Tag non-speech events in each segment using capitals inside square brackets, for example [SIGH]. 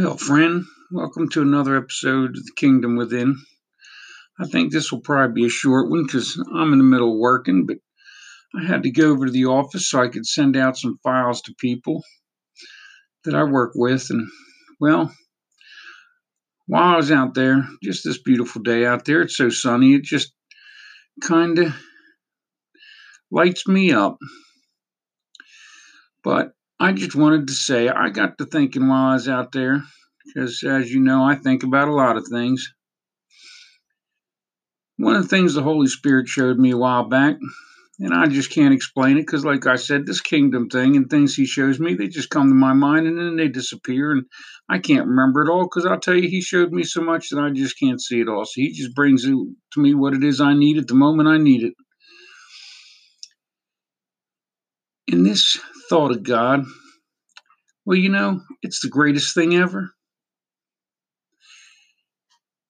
Well, friend, welcome to another episode of The Kingdom Within. I think this will probably be a short one because I'm in the middle of working, but I had to go over to the office so I could send out some files to people that I work with. And, well, while I was out there, just this beautiful day out there, it's so sunny, it just kind of lights me up. But I just wanted to say I got to thinking while I was out there, because as you know, I think about a lot of things. One of the things the Holy Spirit showed me a while back, and I just can't explain it because, like I said, this kingdom thing and things He shows me, they just come to my mind and then they disappear, and I can't remember it all because I'll tell you, He showed me so much that I just can't see it all. So He just brings it to me what it is I need at the moment I need it. In this thought of God, well, you know, it's the greatest thing ever.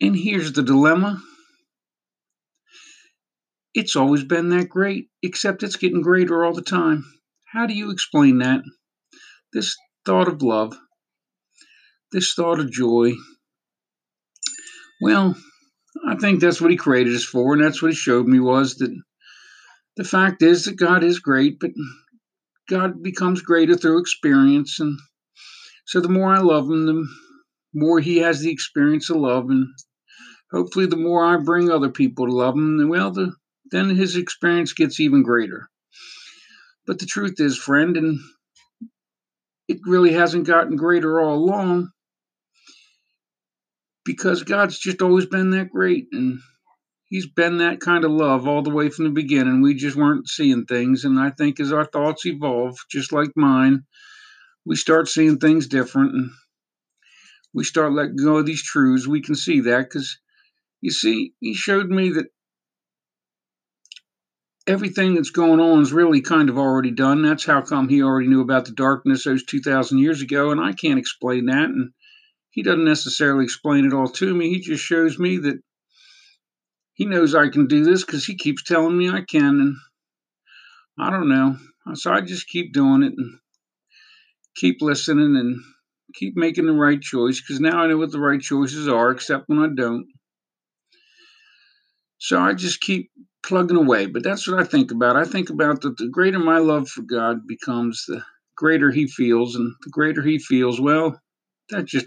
And here's the dilemma it's always been that great, except it's getting greater all the time. How do you explain that? This thought of love, this thought of joy. Well, I think that's what he created us for, and that's what he showed me was that the fact is that God is great, but God becomes greater through experience. And so the more I love Him, the more He has the experience of love. And hopefully, the more I bring other people to love Him, well, the, then His experience gets even greater. But the truth is, friend, and it really hasn't gotten greater all along because God's just always been that great. And he's been that kind of love all the way from the beginning. We just weren't seeing things. And I think as our thoughts evolve, just like mine, we start seeing things different and we start letting go of these truths. We can see that because you see, he showed me that everything that's going on is really kind of already done. That's how come he already knew about the darkness those 2,000 years ago. And I can't explain that. And he doesn't necessarily explain it all to me. He just shows me that he knows I can do this because he keeps telling me I can, and I don't know. So I just keep doing it and keep listening and keep making the right choice because now I know what the right choices are, except when I don't. So I just keep plugging away. But that's what I think about. I think about that the greater my love for God becomes, the greater He feels, and the greater He feels, well, that just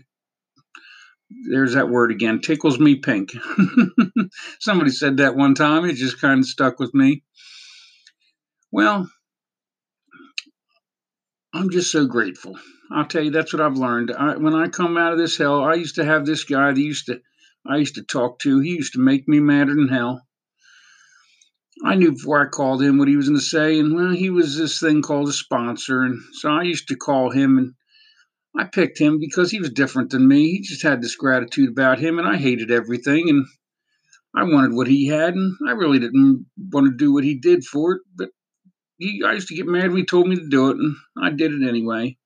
there's that word again tickles me pink. [LAUGHS] Somebody said that one time it just kind of stuck with me. Well i'm just so grateful. I'll tell you that's what i've learned. I, when i come out of this hell i used to have this guy that used to i used to talk to. He used to make me madder than hell. I knew before I called him what he was going to say, and well, he was this thing called a sponsor, and so I used to call him and I picked him because he was different than me. He just had this gratitude about him, and I hated everything, and I wanted what he had, and I really didn't want to do what he did for it. But he, I used to get mad when he told me to do it, and I did it anyway.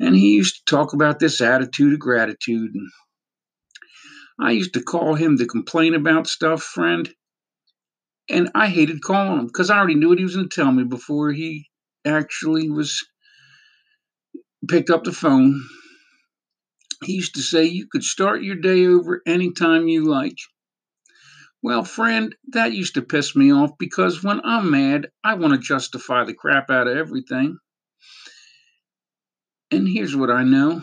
And he used to talk about this attitude of gratitude, and I used to call him to complain about stuff, friend. And I hated calling him because I already knew what he was going to tell me before he actually was picked up the phone. He used to say you could start your day over anytime you like. Well, friend, that used to piss me off because when I'm mad, I want to justify the crap out of everything. And here's what I know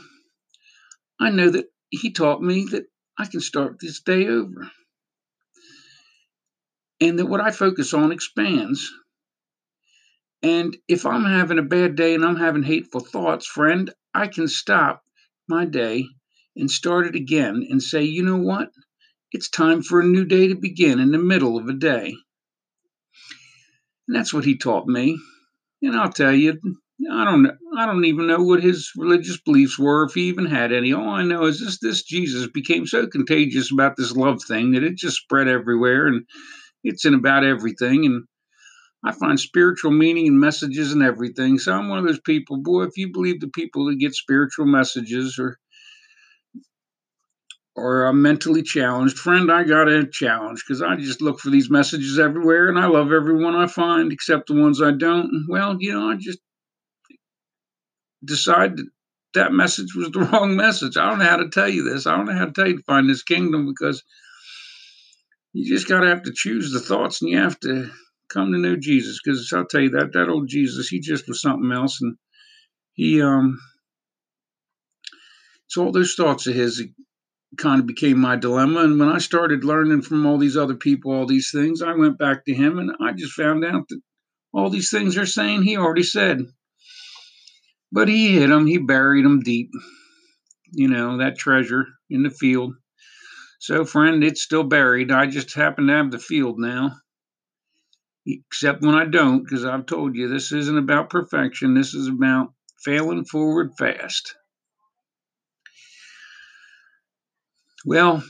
I know that he taught me that I can start this day over. And that what I focus on expands. And if I'm having a bad day and I'm having hateful thoughts, friend, I can stop my day and start it again and say, you know what? It's time for a new day to begin in the middle of a day. And that's what he taught me. And I'll tell you, I don't I don't even know what his religious beliefs were, if he even had any. All I know is this this Jesus became so contagious about this love thing that it just spread everywhere and it's in about everything. And I find spiritual meaning and messages and everything. So I'm one of those people, boy, if you believe the people that get spiritual messages or or I'm mentally challenged, friend, I got a challenge because I just look for these messages everywhere and I love everyone I find except the ones I don't. Well, you know, I just decide that that message was the [LAUGHS] wrong message. I don't know how to tell you this. I don't know how to tell you to find this kingdom because you just got to have to choose the thoughts and you have to come to know Jesus. Because I'll tell you that that old Jesus, he just was something else, and he um, so all those thoughts of his kind of became my dilemma. And when I started learning from all these other people, all these things, I went back to him and I just found out that all these things they're saying he already said. But he hid them, he buried them deep, you know, that treasure in the field. So, friend, it's still buried. I just happen to have the field now. Except when I don't, because I've told you this isn't about perfection. This is about failing forward fast. Well,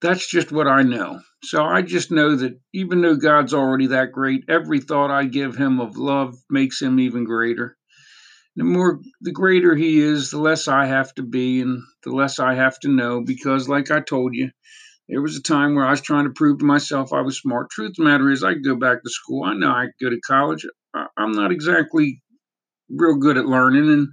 that's just what I know. So I just know that even though God's already that great, every thought I give him of love makes him even greater. The more, the greater he is, the less I have to be and the less I have to know. Because, like I told you, there was a time where I was trying to prove to myself I was smart. Truth of the matter is, I could go back to school. I know I could go to college. I'm not exactly real good at learning, and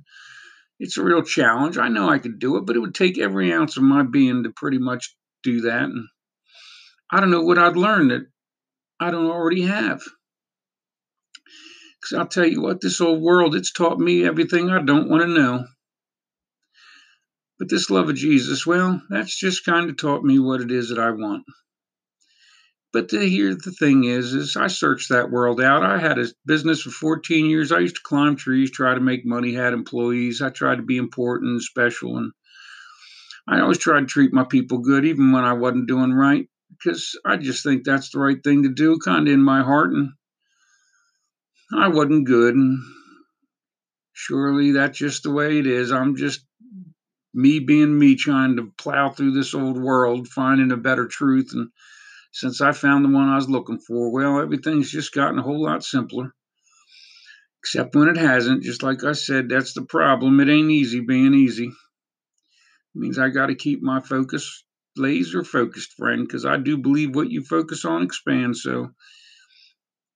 it's a real challenge. I know I could do it, but it would take every ounce of my being to pretty much do that. And I don't know what I'd learn that I don't already have. Because I'll tell you what, this old world, it's taught me everything I don't want to know. But this love of Jesus, well, that's just kind of taught me what it is that I want. But the, here the thing is, is I searched that world out. I had a business for 14 years. I used to climb trees, try to make money, had employees. I tried to be important and special, and I always tried to treat my people good, even when I wasn't doing right, because I just think that's the right thing to do, kind of in my heart. And I wasn't good, and surely that's just the way it is. I'm just me being me, trying to plow through this old world, finding a better truth and since I found the one I was looking for, well, everything's just gotten a whole lot simpler. Except when it hasn't. Just like I said, that's the problem. It ain't easy being easy. It means I got to keep my focus laser focused, friend, because I do believe what you focus on expands. So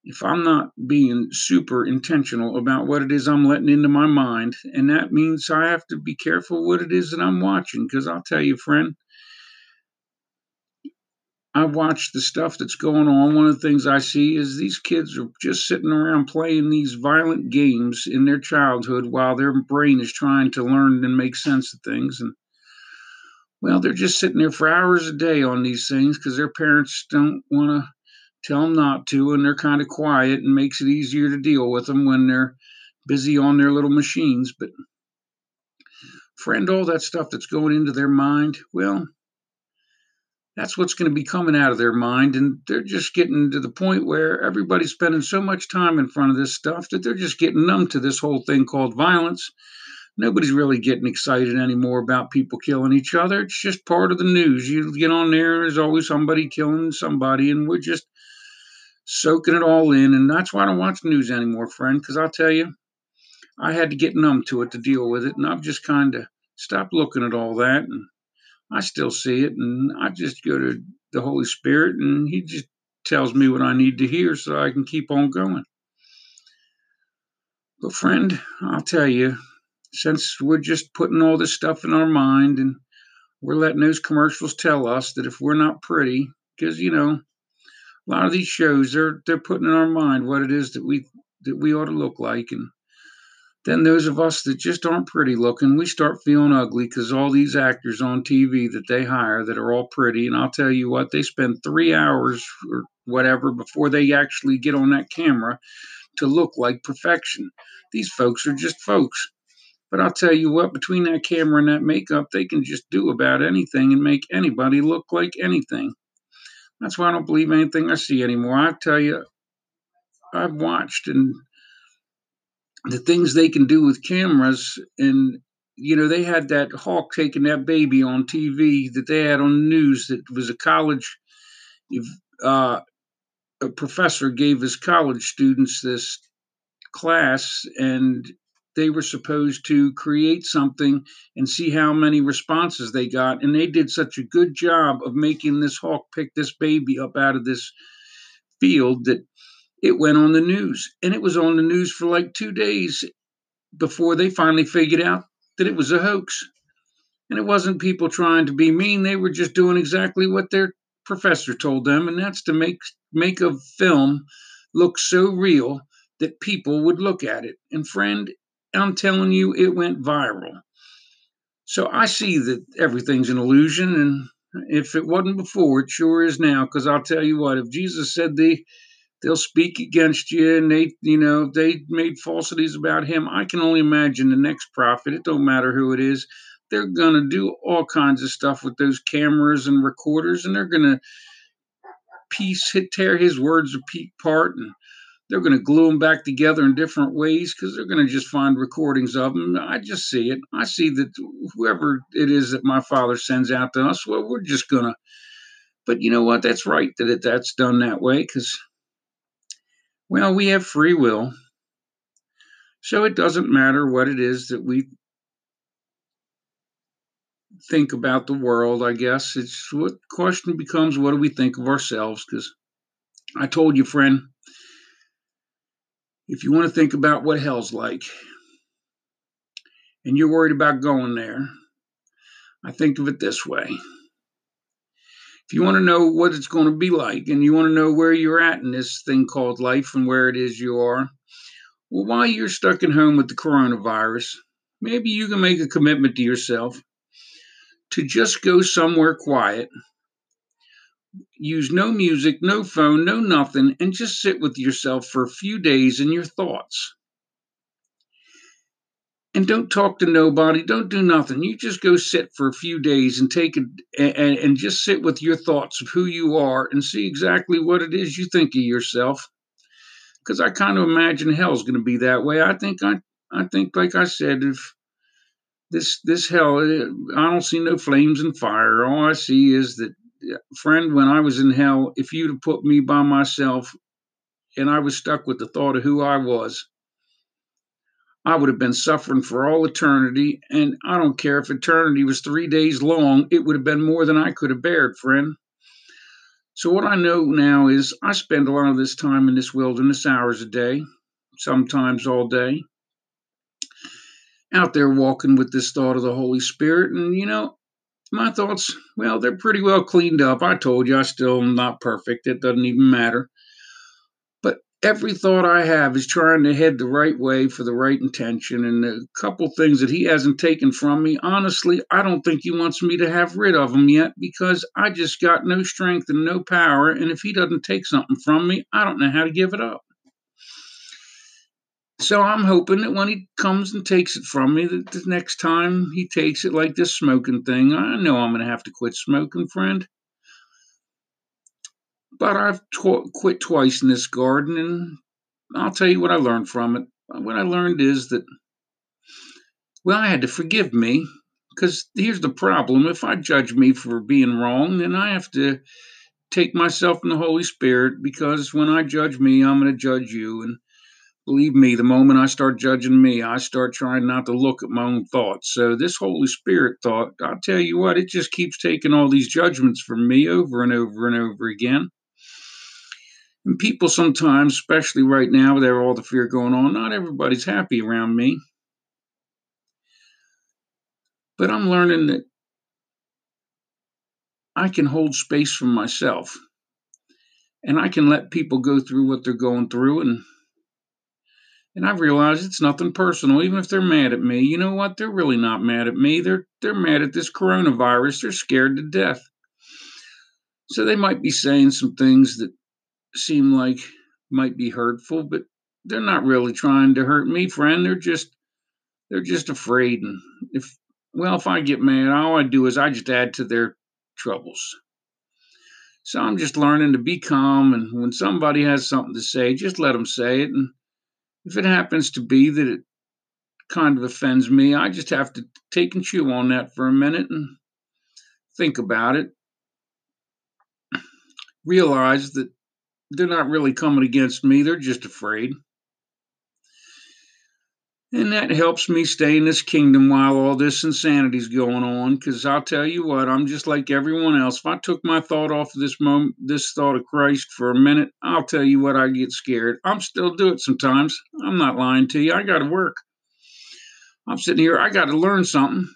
if I'm not being super intentional about what it is I'm letting into my mind, and that means I have to be careful what it is that I'm watching, because I'll tell you, friend, I watch the stuff that's going on. One of the things I see is these kids are just sitting around playing these violent games in their childhood while their brain is trying to learn and make sense of things. And well, they're just sitting there for hours a day on these things because their parents don't want to tell them not to, and they're kind of quiet and makes it easier to deal with them when they're busy on their little machines. But friend, all that stuff that's going into their mind, well, that's what's going to be coming out of their mind. And they're just getting to the point where everybody's spending so much time in front of this stuff that they're just getting numb to this whole thing called violence. Nobody's really getting excited anymore about people killing each other. It's just part of the news. You get on there, there's always somebody killing somebody, and we're just soaking it all in. And that's why I don't watch the news anymore, friend, because I'll tell you, I had to get numb to it to deal with it. And I've just kind of stopped looking at all that and I still see it, and I just go to the Holy Spirit, and He just tells me what I need to hear so I can keep on going. But, friend, I'll tell you, since we're just putting all this stuff in our mind and we're letting those commercials tell us that if we're not pretty, because, you know, a lot of these shows, they're, they're putting in our mind what it is that we, that we ought to look like. And then those of us that just aren't pretty looking, we start feeling ugly because all these actors on TV that they hire that are all pretty, and I'll tell you what, they spend three hours or whatever before they actually get on that camera to look like perfection. These folks are just folks. But I'll tell you what, between that camera and that makeup, they can just do about anything and make anybody look like anything. That's why I don't believe anything I see anymore. I tell you, I've watched and the things they can do with cameras and you know they had that hawk taking that baby on tv that they had on the news that was a college uh, a professor gave his college students this class and they were supposed to create something and see how many responses they got and they did such a good job of making this hawk pick this baby up out of this field that it went on the news and it was on the news for like two days before they finally figured out that it was a hoax. And it wasn't people trying to be mean, they were just doing exactly what their professor told them, and that's to make make a film look so real that people would look at it. And friend, I'm telling you, it went viral. So I see that everything's an illusion, and if it wasn't before, it sure is now. Because I'll tell you what, if Jesus said they they'll speak against you, and they you know they made falsities about him, I can only imagine the next prophet. It don't matter who it is. They're gonna do all kinds of stuff with those cameras and recorders, and they're gonna piece hit tear his words apart and they're going to glue them back together in different ways because they're going to just find recordings of them. I just see it. I see that whoever it is that my father sends out to us, well, we're just going to. But you know what? That's right that it, that's done that way because, well, we have free will. So it doesn't matter what it is that we think about the world, I guess. It's what question becomes what do we think of ourselves? Because I told you, friend, if you want to think about what hell's like and you're worried about going there, I think of it this way. If you want to know what it's going to be like and you want to know where you're at in this thing called life and where it is you are, well, while you're stuck at home with the coronavirus, maybe you can make a commitment to yourself to just go somewhere quiet use no music, no phone, no nothing, and just sit with yourself for a few days in your thoughts. And don't talk to nobody, don't do nothing. You just go sit for a few days and take it and, and just sit with your thoughts of who you are and see exactly what it is you think of yourself. Because I kind of imagine hell's going to be that way. I think I, I think, like I said, if this this hell, eh, I don't see no flames and fire. All I see is that friend, when I was in hell, if you'd have put me by myself and I was stuck with the thought of who I was, I would have been suffering for all eternity. And I don't care if eternity was three days long, it would have been more than I could have bared, friend. So, what I know now is I spend a lot of this time in this wilderness, hours a day, sometimes all day, out there walking with this thought of the Holy Spirit. And, you know, my thoughts, well, they're pretty well cleaned up. I told you I still am not perfect. It doesn't even matter. But every thought I have is trying to head the right way for the right intention. And a couple things that he hasn't taken from me, honestly, I don't think he wants me to have rid of them yet because I just got no strength and no power. And if he doesn't take something from me, I don't know how to give it up. So I'm hoping that when he comes and takes it from me, that the next time he takes it like this smoking thing, I know I'm going to have to quit smoking, friend. But I've tw- quit twice in this garden, and I'll tell you what I learned from it. What I learned is that, well, I had to forgive me, because here's the problem. If I judge me for being wrong, then I have to take myself in the Holy Spirit, because when I judge me, I'm going to judge you. And believe me, the moment I start judging me, I start trying not to look at my own thoughts. So, this Holy Spirit thought, I'll tell you what, it just keeps taking all these judgments from me over and over and over again. And people sometimes, especially right now with all the fear going on, not everybody's happy around me. But I'm learning that I can hold space for myself. And I can let people go through what they're going through and and I've realized it's nothing personal, even if they're mad at me. You know what? They're really not mad at me. They're they're mad at this coronavirus. They're scared to death. So they might be saying some things that seem like might be hurtful, but they're not really trying to hurt me, friend. They're just they're just afraid. And if well, if I get mad, all I do is I just add to their troubles. So I'm just learning to be calm, and when somebody has something to say, just let them say it, and if it happens to be that it kind of offends me, I just have to take and chew on that for a minute and think about it. Realize that they're not really coming against me, they're just afraid. And that helps me stay in this kingdom while all this insanity's going on. Because I'll tell you what, I'm just like everyone else. If I took my thought off of this moment, this thought of Christ for a minute, I'll tell you what, I get scared. I'm still do it sometimes. I'm not lying to you. I got to work. I'm sitting here, I got to learn something.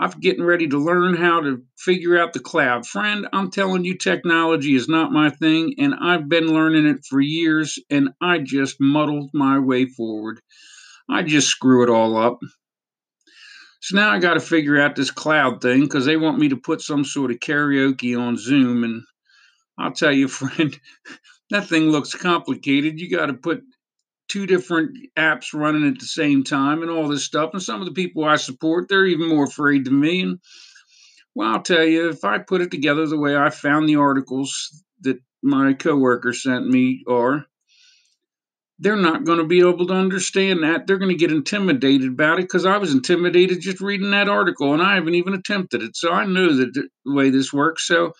I'm getting ready to learn how to figure out the cloud. Friend, I'm telling you, technology is not my thing, and I've been learning it for years, and I just muddled my way forward. I just screw it all up. So now I got to figure out this cloud thing because they want me to put some sort of karaoke on Zoom. And I'll tell you, [LAUGHS] friend, that thing looks complicated. You got to put two different apps running at the same time and all this stuff. And some of the people I support, they're even more afraid than me. And well, I'll tell you, if I put it together the way I found the articles that my coworker sent me are, they're not going to be able to understand that. They're going to get intimidated about it because I was intimidated just reading that article and I haven't even attempted it. So I know that the way this works. So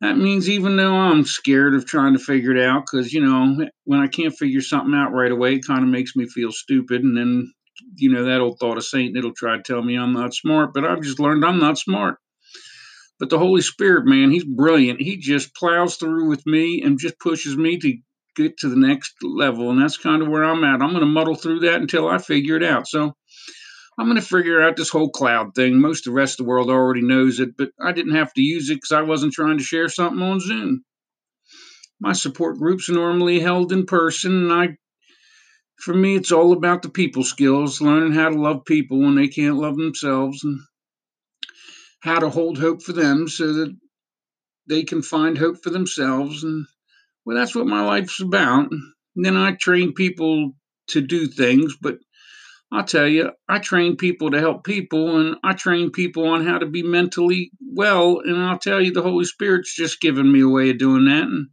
that means even though I'm scared of trying to figure it out, because, you know, when I can't figure something out right away, it kind of makes me feel stupid. And then, you know, that old thought of Satan, it'll try to tell me I'm not smart, but I've just learned I'm not smart. But the Holy Spirit, man, he's brilliant. He just plows through with me and just pushes me to get to the next level. And that's kind of where I'm at. I'm going to muddle through that until I figure it out. So I'm going to figure out this whole cloud thing. Most of the rest of the world already knows it, but I didn't have to use it because I wasn't trying to share something on Zoom. My support groups are normally held in person, and I, for me, it's all about the people skills, learning how to love people when they can't love themselves, and how to hold hope for them so that they can find hope for themselves. And well, that's what my life's about. And then I train people to do things, but I'll tell you, I train people to help people, and I train people on how to be mentally well. And I'll tell you, the Holy Spirit's just given me a way of doing that. And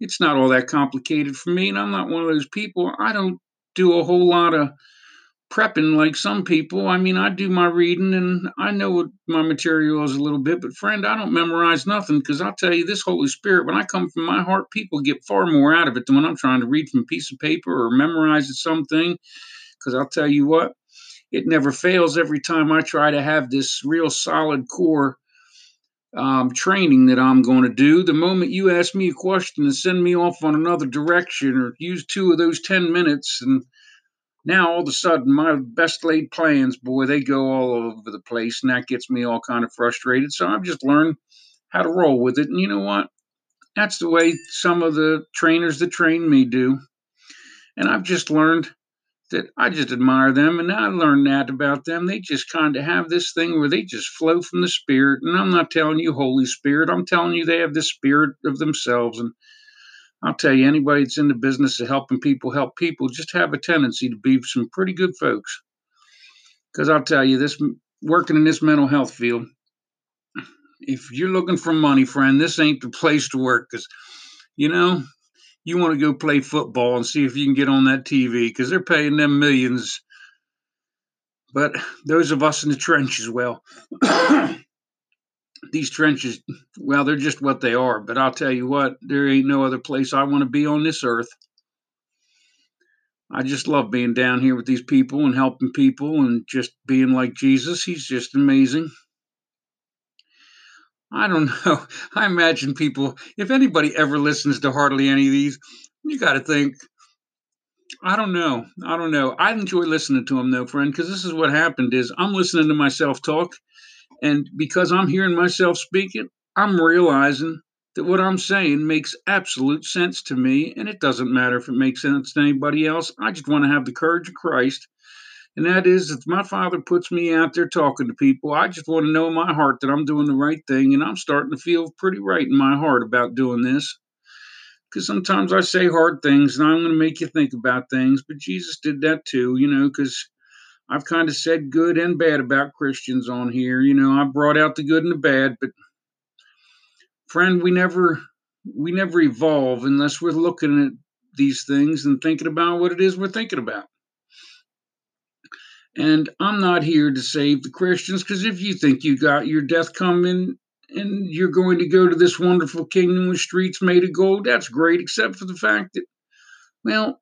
it's not all that complicated for me. And I'm not one of those people. I don't do a whole lot of prepping like some people. I mean, I do my reading and I know what my material is a little bit, but friend, I don't memorize nothing because I'll tell you, this Holy Spirit, when I come from my heart, people get far more out of it than when I'm trying to read from a piece of paper or memorize something because I'll tell you what, it never fails every time I try to have this real solid core um, training that I'm going to do. The moment you ask me a question and send me off on another direction or use two of those 10 minutes, and now all of a sudden my best laid plans, boy, they go all over the place, and that gets me all kind of frustrated. So I've just learned how to roll with it. And you know what? That's the way some of the trainers that train me do. And I've just learned that I just admire them, and I learned that about them. They just kind of have this thing where they just flow from the Spirit. And I'm not telling you Holy Spirit, I'm telling you they have the Spirit of themselves. And I'll tell you, anybody that's in the business of helping people help people just have a tendency to be some pretty good folks. Because I'll tell you, this working in this mental health field, if you're looking for money, friend, this ain't the place to work. Because, you know, you want to go play football and see if you can get on that TV because they're paying them millions. But those of us in the trenches, as well, these trenches, well, they're just what they are. But I'll tell you what, there ain't no other place I want to be on this earth. I just love being down here with these people and helping people and just being like Jesus. He's just amazing. I don't [LAUGHS] know. I imagine people, if anybody ever listens to hardly any of these, you got to think, I don't know. I don't know. I enjoy listening to them though, friend, because this is what happened is I'm listening to myself talk and because I'm hearing myself speak it, I'm realizing that what I'm saying makes absolute sense to me and it doesn't matter if it makes sense to anybody else. I just want to have the courage of Christ and that is if my father puts me out there talking to people, I just want to know in my heart that I'm doing the right thing, and I'm starting to feel pretty right in my heart about doing this. Because sometimes I say hard things, and I'm going to make you think about things, but Jesus did that too, you know, because I've kind of said good and bad about Christians on here. You know, I brought out the good and the bad, but friend, we never we never evolve unless we're looking at these things and thinking about what it is we're thinking about. And I'm not here to save the Christians because if you think you got your death coming and you're going to go to this wonderful kingdom with streets made of gold, that's great, except for the fact that, well,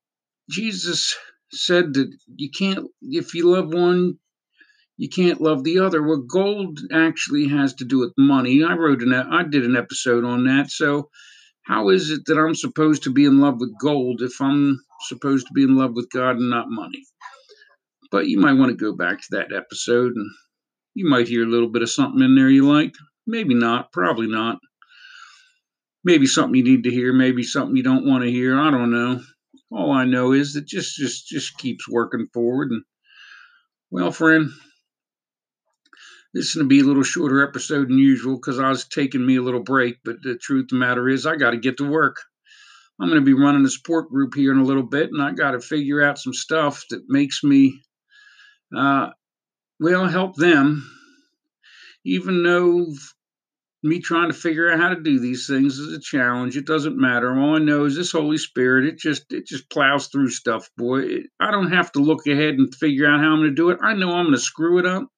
Jesus said that you can't, if you love one, you can't love the other. Well, gold actually has to do with money. I wrote an, I did an episode on that. So, how is it that I'm supposed to be in love with gold if I'm supposed to be in love with God and not money? But you might want to go back to that episode and you might hear a little bit of something in there you like. Maybe not, probably not. Maybe something you need to hear, maybe something you don't want to hear. I don't know. All I know is that just just just keeps working forward and well, friend, this is going to be a little shorter episode than usual because I was taking me a little break. But the truth of the matter is, I got to get to work. I'm going to be running a support group here in a little bit, and I got to figure out some stuff that makes me, uh, well, help them. Even though me trying to figure out how to do these things is a challenge, it doesn't matter. All I know is this Holy Spirit. It just it just plows through stuff, boy. It, I don't have to look ahead and figure out how I'm going to do it. I know I'm going to screw it up,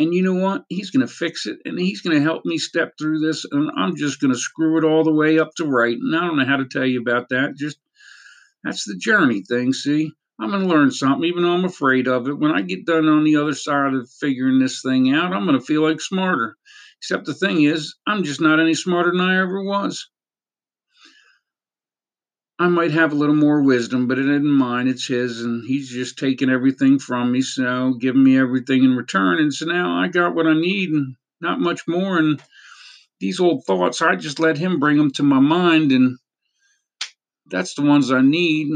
and you know what? He's going to fix it and he's going to help me step through this. And I'm just going to screw it all the way up to right. And I don't know how to tell you about that. Just that's the journey thing. See, I'm going to learn something, even though I'm afraid of it. When I get done on the other side of figuring this thing out, I'm going to feel like smarter. Except the thing is, I'm just not any smarter than I ever was. I might have a little more wisdom, but it isn't mine, it's his, and he's just taking everything from me, so giving me everything in return. And so now I got what I need and not much more. And these old thoughts, I just let him bring them to my mind, and that's the ones I need.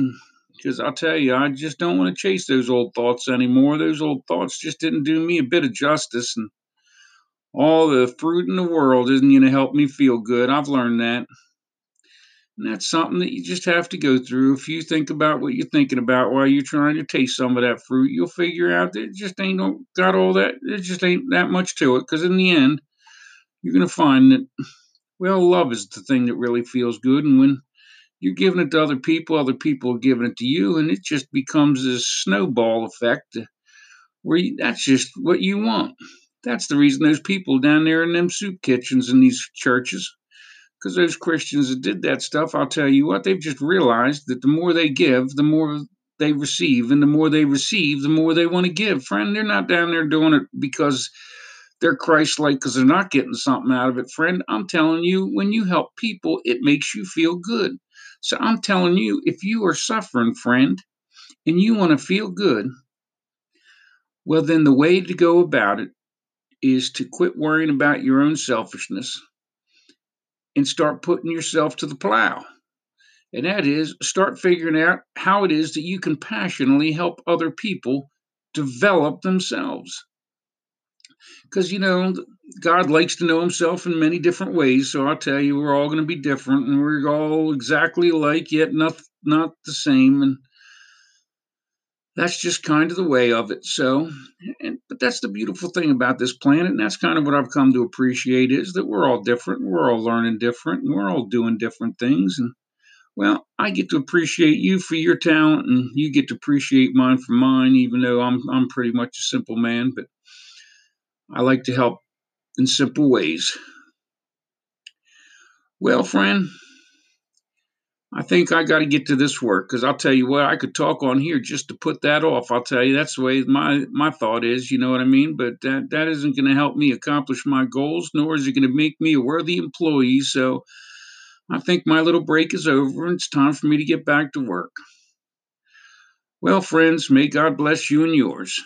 Because I'll tell you, I just don't want to chase those old thoughts anymore. Those old thoughts just didn't do me a bit of justice, and all the fruit in the world isn't going to help me feel good. I've learned that. And that's something that you just have to go through. If you think about what you're thinking about while you're trying to taste some of that fruit, you'll figure out that it just ain't got all that, it just ain't that much to it. Because in the end, you're going to find that, well, love is the thing that really feels good. And when you're giving it to other people, other people are giving it to you, and it just becomes this snowball effect where you, that's just what you want. That's the reason those people down there in them soup kitchens in these churches because those Christians that did that stuff, I'll tell you what, they've just realized that the more they give, the more they receive, and the more they receive, the more they want to give. Friend, they're not down there doing it because they're Christ like, because they're not getting something out of it. Friend, I'm telling you, when you help people, it makes you feel good. So I'm telling you, if you are suffering, friend, and you want to feel good, well, then the way to go about it is to quit worrying about your own selfishness and start putting yourself to the plow. And that is start figuring out how it is that you can passionately help other people develop themselves. Because, you know, God likes to know himself in many different ways. So I'll tell you, we're all going to be different and we're all exactly alike, yet not, not the same. And that's just kind of the way of it. So, and, but that's the beautiful thing about this planet, and that's kind of what I've come to appreciate is that we're all different, we're all learning different, and we're all doing different things. And well, I get to appreciate you for your talent, and you get to appreciate mine for mine. Even though I'm I'm pretty much a simple man, but I like to help in simple ways. Well, friend, I think I got to get to this work because I'll tell you what, I could talk on here just to put that off. I'll tell you that's the way my my thought is. You know what I mean? But that that isn't going to help me accomplish my goals, nor is it going to make me a worthy employee. So I think my little break is over, and it's time for me to get back to work. Well, friends, may God bless you and yours.